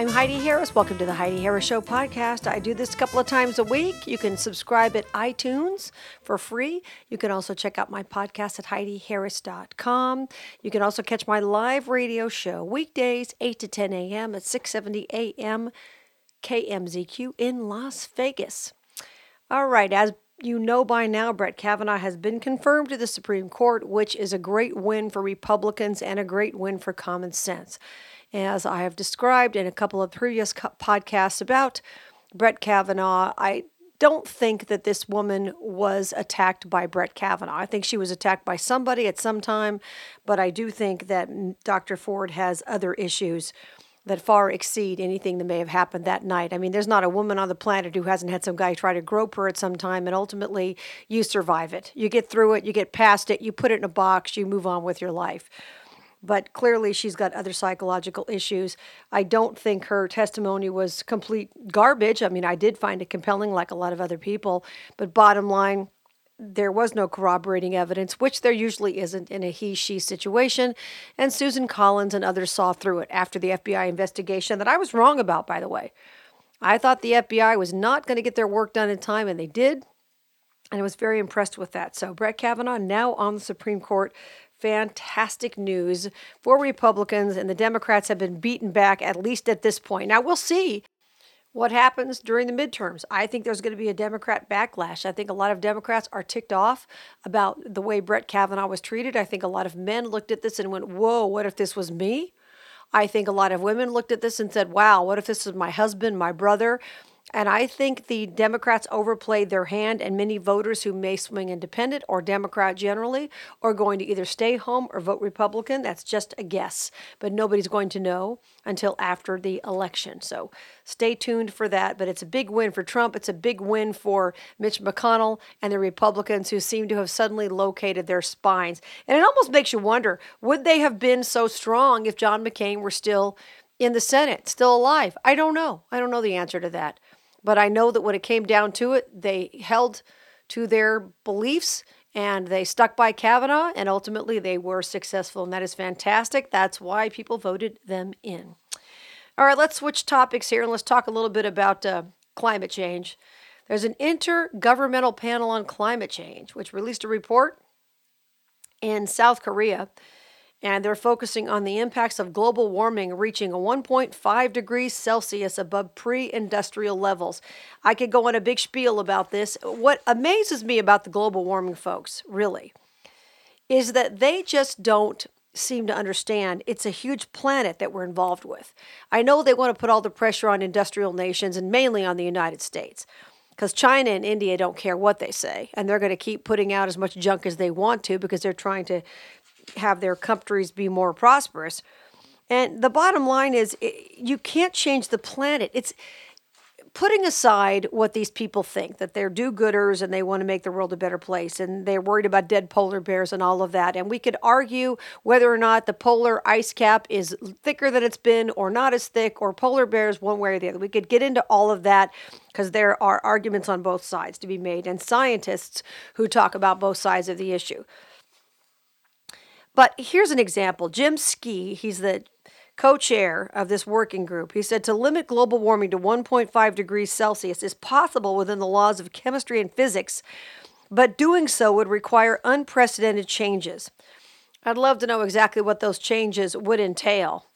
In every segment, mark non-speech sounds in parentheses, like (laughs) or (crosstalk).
I'm Heidi Harris. Welcome to the Heidi Harris Show podcast. I do this a couple of times a week. You can subscribe at iTunes for free. You can also check out my podcast at HeidiHarris.com. You can also catch my live radio show weekdays, 8 to 10 a.m. at 670 a.m. KMZQ in Las Vegas. All right, as you know by now, Brett Kavanaugh has been confirmed to the Supreme Court, which is a great win for Republicans and a great win for common sense as I have described in a couple of previous podcasts about Brett Kavanaugh. I don't think that this woman was attacked by Brett Kavanaugh. I think she was attacked by somebody at some time, but I do think that Dr. Ford has other issues that far exceed anything that may have happened that night. I mean, there's not a woman on the planet who hasn't had some guy try to grope her at some time, and ultimately you survive it. You get through it, you get past it, you put it in a box, you move on with your life but clearly she's got other psychological issues. I don't think her testimony was complete garbage. I mean, I did find it compelling, like a lot of other people, but bottom line, there was no corroborating evidence, which there usually isn't in a he she situation. And Susan Collins and others saw through it after the FBI investigation that I was wrong about, by the way. I thought the FBI was not going to get their work done in time, and they did. And I was very impressed with that. So, Brett Kavanaugh now on the Supreme Court fantastic news for Republicans, and the Democrats have been beaten back, at least at this point. Now, we'll see what happens during the midterms. I think there's going to be a Democrat backlash. I think a lot of Democrats are ticked off about the way Brett Kavanaugh was treated. I think a lot of men looked at this and went, Whoa, what if this was me? I think a lot of women looked at this and said, Wow, what if this was my husband, my brother? And I think the Democrats overplayed their hand, and many voters who may swing independent or Democrat generally are going to either stay home or vote Republican. That's just a guess, but nobody's going to know until after the election. So stay tuned for that. But it's a big win for Trump. It's a big win for Mitch McConnell and the Republicans who seem to have suddenly located their spines. And it almost makes you wonder would they have been so strong if John McCain were still in the Senate, still alive? I don't know. I don't know the answer to that. But I know that when it came down to it, they held to their beliefs and they stuck by Kavanaugh, and ultimately they were successful, and that is fantastic. That's why people voted them in. All right, let's switch topics here and let's talk a little bit about uh, climate change. There's an intergovernmental panel on climate change, which released a report in South Korea and they're focusing on the impacts of global warming reaching a 1.5 degrees Celsius above pre industrial levels. I could go on a big spiel about this. What amazes me about the global warming folks, really, is that they just don't seem to understand it's a huge planet that we're involved with. I know they want to put all the pressure on industrial nations and mainly on the United States because China and India don't care what they say, and they're going to keep putting out as much junk as they want to because they're trying to have their countries be more prosperous. And the bottom line is, you can't change the planet. It's putting aside what these people think that they're do gooders and they want to make the world a better place and they're worried about dead polar bears and all of that. And we could argue whether or not the polar ice cap is thicker than it's been or not as thick or polar bears one way or the other. We could get into all of that because there are arguments on both sides to be made and scientists who talk about both sides of the issue. But here's an example Jim Skea, he's the co chair of this working group. He said to limit global warming to 1.5 degrees Celsius is possible within the laws of chemistry and physics, but doing so would require unprecedented changes. I'd love to know exactly what those changes would entail.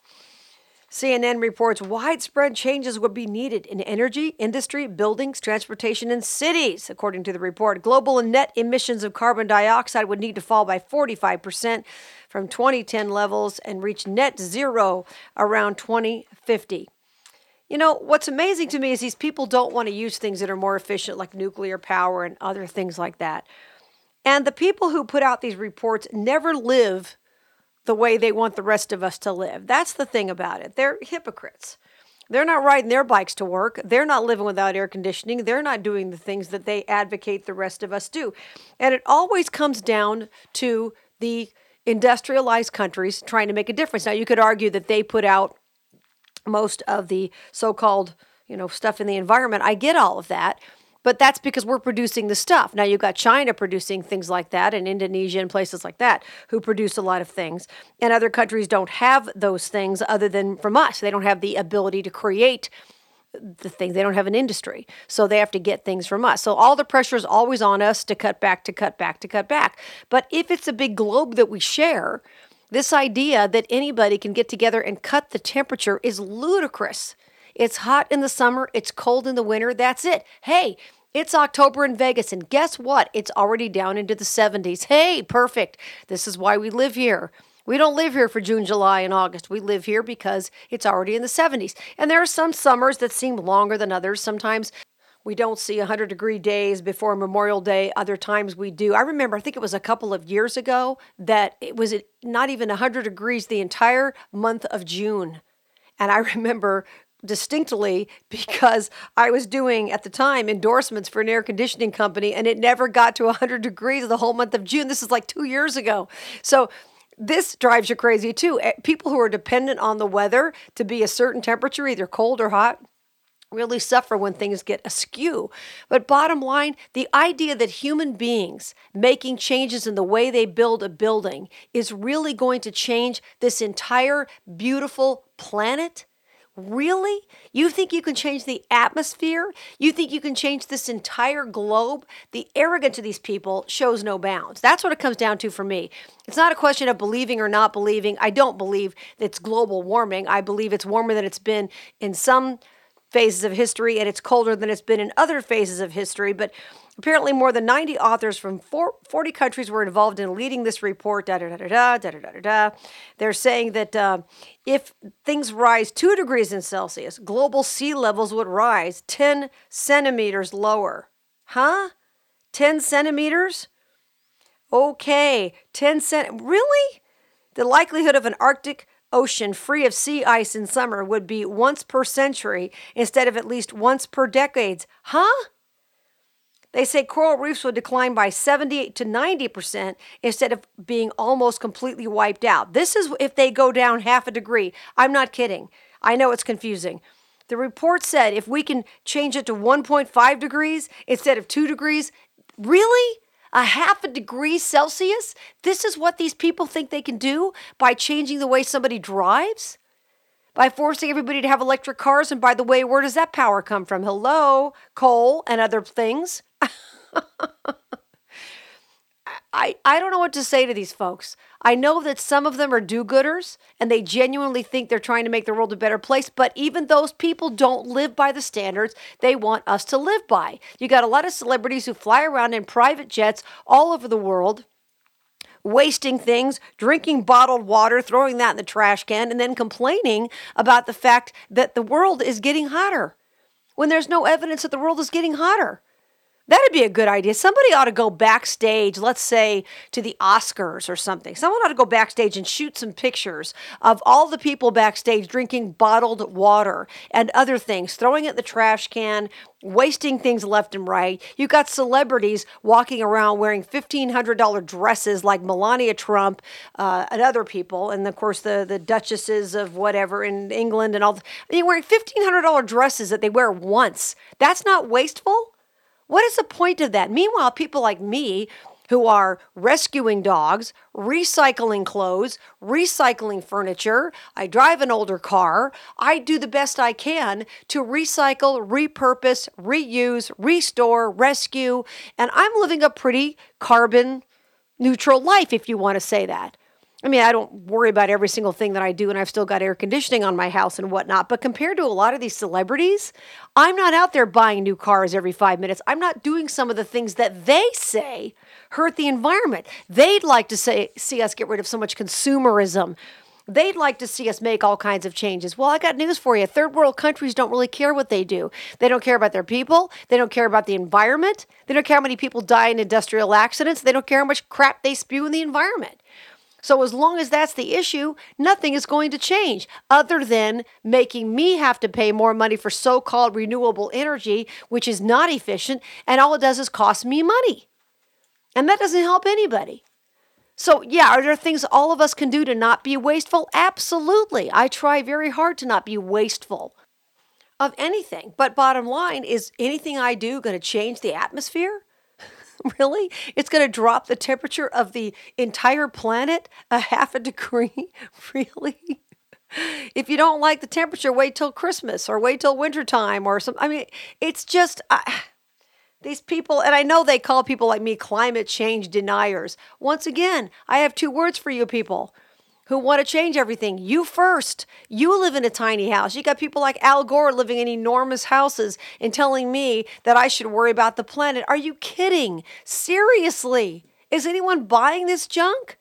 CNN reports widespread changes would be needed in energy, industry, buildings, transportation, and cities. According to the report, global net emissions of carbon dioxide would need to fall by 45% from 2010 levels and reach net zero around 2050. You know, what's amazing to me is these people don't want to use things that are more efficient, like nuclear power and other things like that. And the people who put out these reports never live the way they want the rest of us to live. That's the thing about it. They're hypocrites. They're not riding their bikes to work. They're not living without air conditioning. They're not doing the things that they advocate the rest of us do. And it always comes down to the industrialized countries trying to make a difference. Now, you could argue that they put out most of the so called, you know, stuff in the environment. I get all of that. But that's because we're producing the stuff. Now you've got China producing things like that and Indonesia and places like that who produce a lot of things. And other countries don't have those things other than from us. They don't have the ability to create the things. They don't have an industry. So they have to get things from us. So all the pressure is always on us to cut back, to cut back, to cut back. But if it's a big globe that we share, this idea that anybody can get together and cut the temperature is ludicrous. It's hot in the summer, it's cold in the winter. That's it. Hey, it's October in Vegas, and guess what? It's already down into the 70s. Hey, perfect. This is why we live here. We don't live here for June, July, and August. We live here because it's already in the 70s. And there are some summers that seem longer than others. Sometimes we don't see 100 degree days before Memorial Day. Other times we do. I remember, I think it was a couple of years ago, that it was not even 100 degrees the entire month of June. And I (laughs) remember distinctly (laughs) because I was doing at the time endorsements for an air conditioning company and it never got to 100 degrees the whole month of June. This is like two years ago. So this drives you crazy too. Eh, people who are dependent on the weather to be a certain temperature, either cold or hot, really suffer when things get askew. But bottom line, the idea that human beings making changes in the way they build a building is really going to change this entire beautiful planet Really? You think you can change the atmosphere? You think you can change this entire globe? The arrogance of these people shows no bounds. That's what it comes down to for me. It's not a question of believing or not believing. I don't believe it's global warming. I believe it's warmer than it's been in some phases of history and it's colder than it's been in other phases of history. But Apparently, more than 90 authors from 40 countries were involved in leading this report. Da, da, da, da, da, da, da, da. They're saying that uh, if things rise two degrees in Celsius, global sea levels would rise 10 centimeters lower. Huh? 10 centimeters? Okay, 10 cent. Really? The likelihood of an Arctic ocean free of sea ice in summer would be once per century instead of at least once per decades. Huh? They say coral reefs will decline by 70 to 90% instead of being almost completely wiped out. This is if they go down half a degree. I'm not kidding. I know it's confusing. The report said if we can change it to 1.5 degrees instead of 2 degrees, really? A half a degree Celsius? This is what these people think they can do by changing the way somebody drives? By forcing everybody to have electric cars? And by the way, where does that power come from? Hello, coal and other things. (laughs) I, I don't know what to say to these folks. I know that some of them are do gooders and they genuinely think they're trying to make the world a better place, but even those people don't live by the standards they want us to live by. You got a lot of celebrities who fly around in private jets all over the world, wasting things, drinking bottled water, throwing that in the trash can, and then complaining about the fact that the world is getting hotter when there's no evidence that the world is getting hotter. That'd be a good idea. Somebody ought to go backstage, let's say to the Oscars or something. Someone ought to go backstage and shoot some pictures of all the people backstage drinking bottled water and other things, throwing it in the trash can, wasting things left and right. You've got celebrities walking around wearing $1,500 dresses like Melania Trump uh, and other people. And of course, the, the duchesses of whatever in England and all. Mean, wearing $1,500 dresses that they wear once. That's not wasteful. What is the point of that? Meanwhile, people like me who are rescuing dogs, recycling clothes, recycling furniture. I drive an older car. I do the best I can to recycle, repurpose, reuse, restore, rescue, and I'm living a pretty carbon neutral life, if you want to say that. I mean, I don't worry about every single thing that I do, and I've still got air conditioning on my house and whatnot. But compared to a lot of these celebrities, I'm not out there buying new cars every five minutes. I'm not doing some of the things that they say hurt the environment. They'd like to say, see us get rid of so much consumerism. They'd like to see us make all kinds of changes. Well, I got news for you. Third world countries don't really care what they do. They don't care about their people. They don't care about the environment. They don't care how many people die in industrial accidents. They don't care how much crap they spew in the environment. So, as long as that's the issue, nothing is going to change other than making me have to pay more money for so called renewable energy, which is not efficient. And all it does is cost me money. And that doesn't help anybody. So, yeah, are there things all of us can do to not be wasteful? Absolutely. I try very hard to not be wasteful. of anything. But bottom line is anything I do going to change the atmosphere? (laughs) really? It's going to drop the temperature of the entire planet a half a degree? (laughs) really? if you don't like the temperature, wait till Christmas or wait till wintertime or some. I mean, it's just. (sighs) these people, and I know they call people like me climate change deniers. Once again, I have two words for you people who want to change everything. You first. You live in a tiny house. You got people like Al Gore living in enormous houses and telling me that I should worry about the planet. Are you kidding? Seriously? Is anyone buying this junk?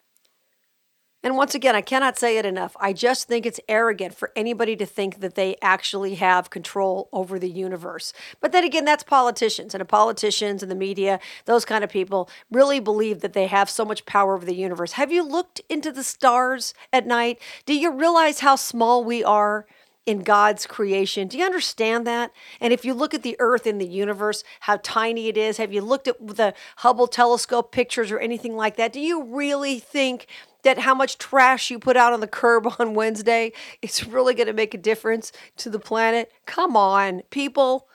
And once again, I cannot say it enough. I just think it's arrogant for anybody to think that they actually have control over the universe. But then again, that's politicians and the politicians and the media, those kind of people really believe that they have so much power over the universe. Have you looked into the stars at night? Do you realize how small we are? In God's creation. Do you understand that? And if you look at the earth in the universe, how tiny it is, have you looked at the Hubble telescope pictures or anything like that? Do you really think that how much trash you put out on the curb (laughs) on Wednesday is really going to make a difference to the planet. Come on, people.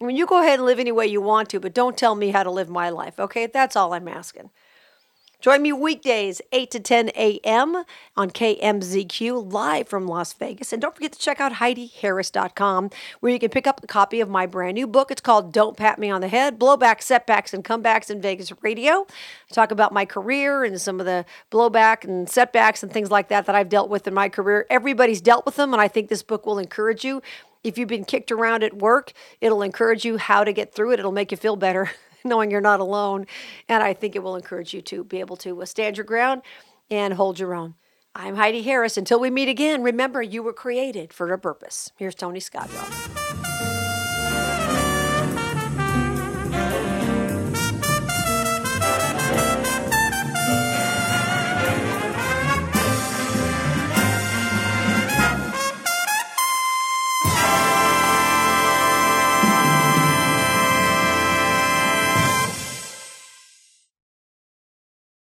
I mean, you go ahead and live any way you want to, but don't tell me how to live my life, okay? That's all I'm asking. Join me weekdays, 8 to 10 a.m. on KMZQ, live from Las Vegas. And don't forget to check out HeidiHarris.com, where you can pick up a copy of my brand new book. It's called Don't Pat Me on the Head Blowback, Setbacks, and Comebacks in Vegas Radio. I talk about my career and some of the blowback and setbacks and things like that that I've dealt with in my career. Everybody's dealt with them, and I think this book will encourage you. If you've been kicked around at work, it'll encourage you how to get through it. It'll make you feel better. (laughs) (laughs) knowing you're not alone. And I think it will encourage you to be able to stand your ground and hold your own. I'm Heidi Harris. Until we meet again, remember you were created for a purpose. Here's Tony Scott.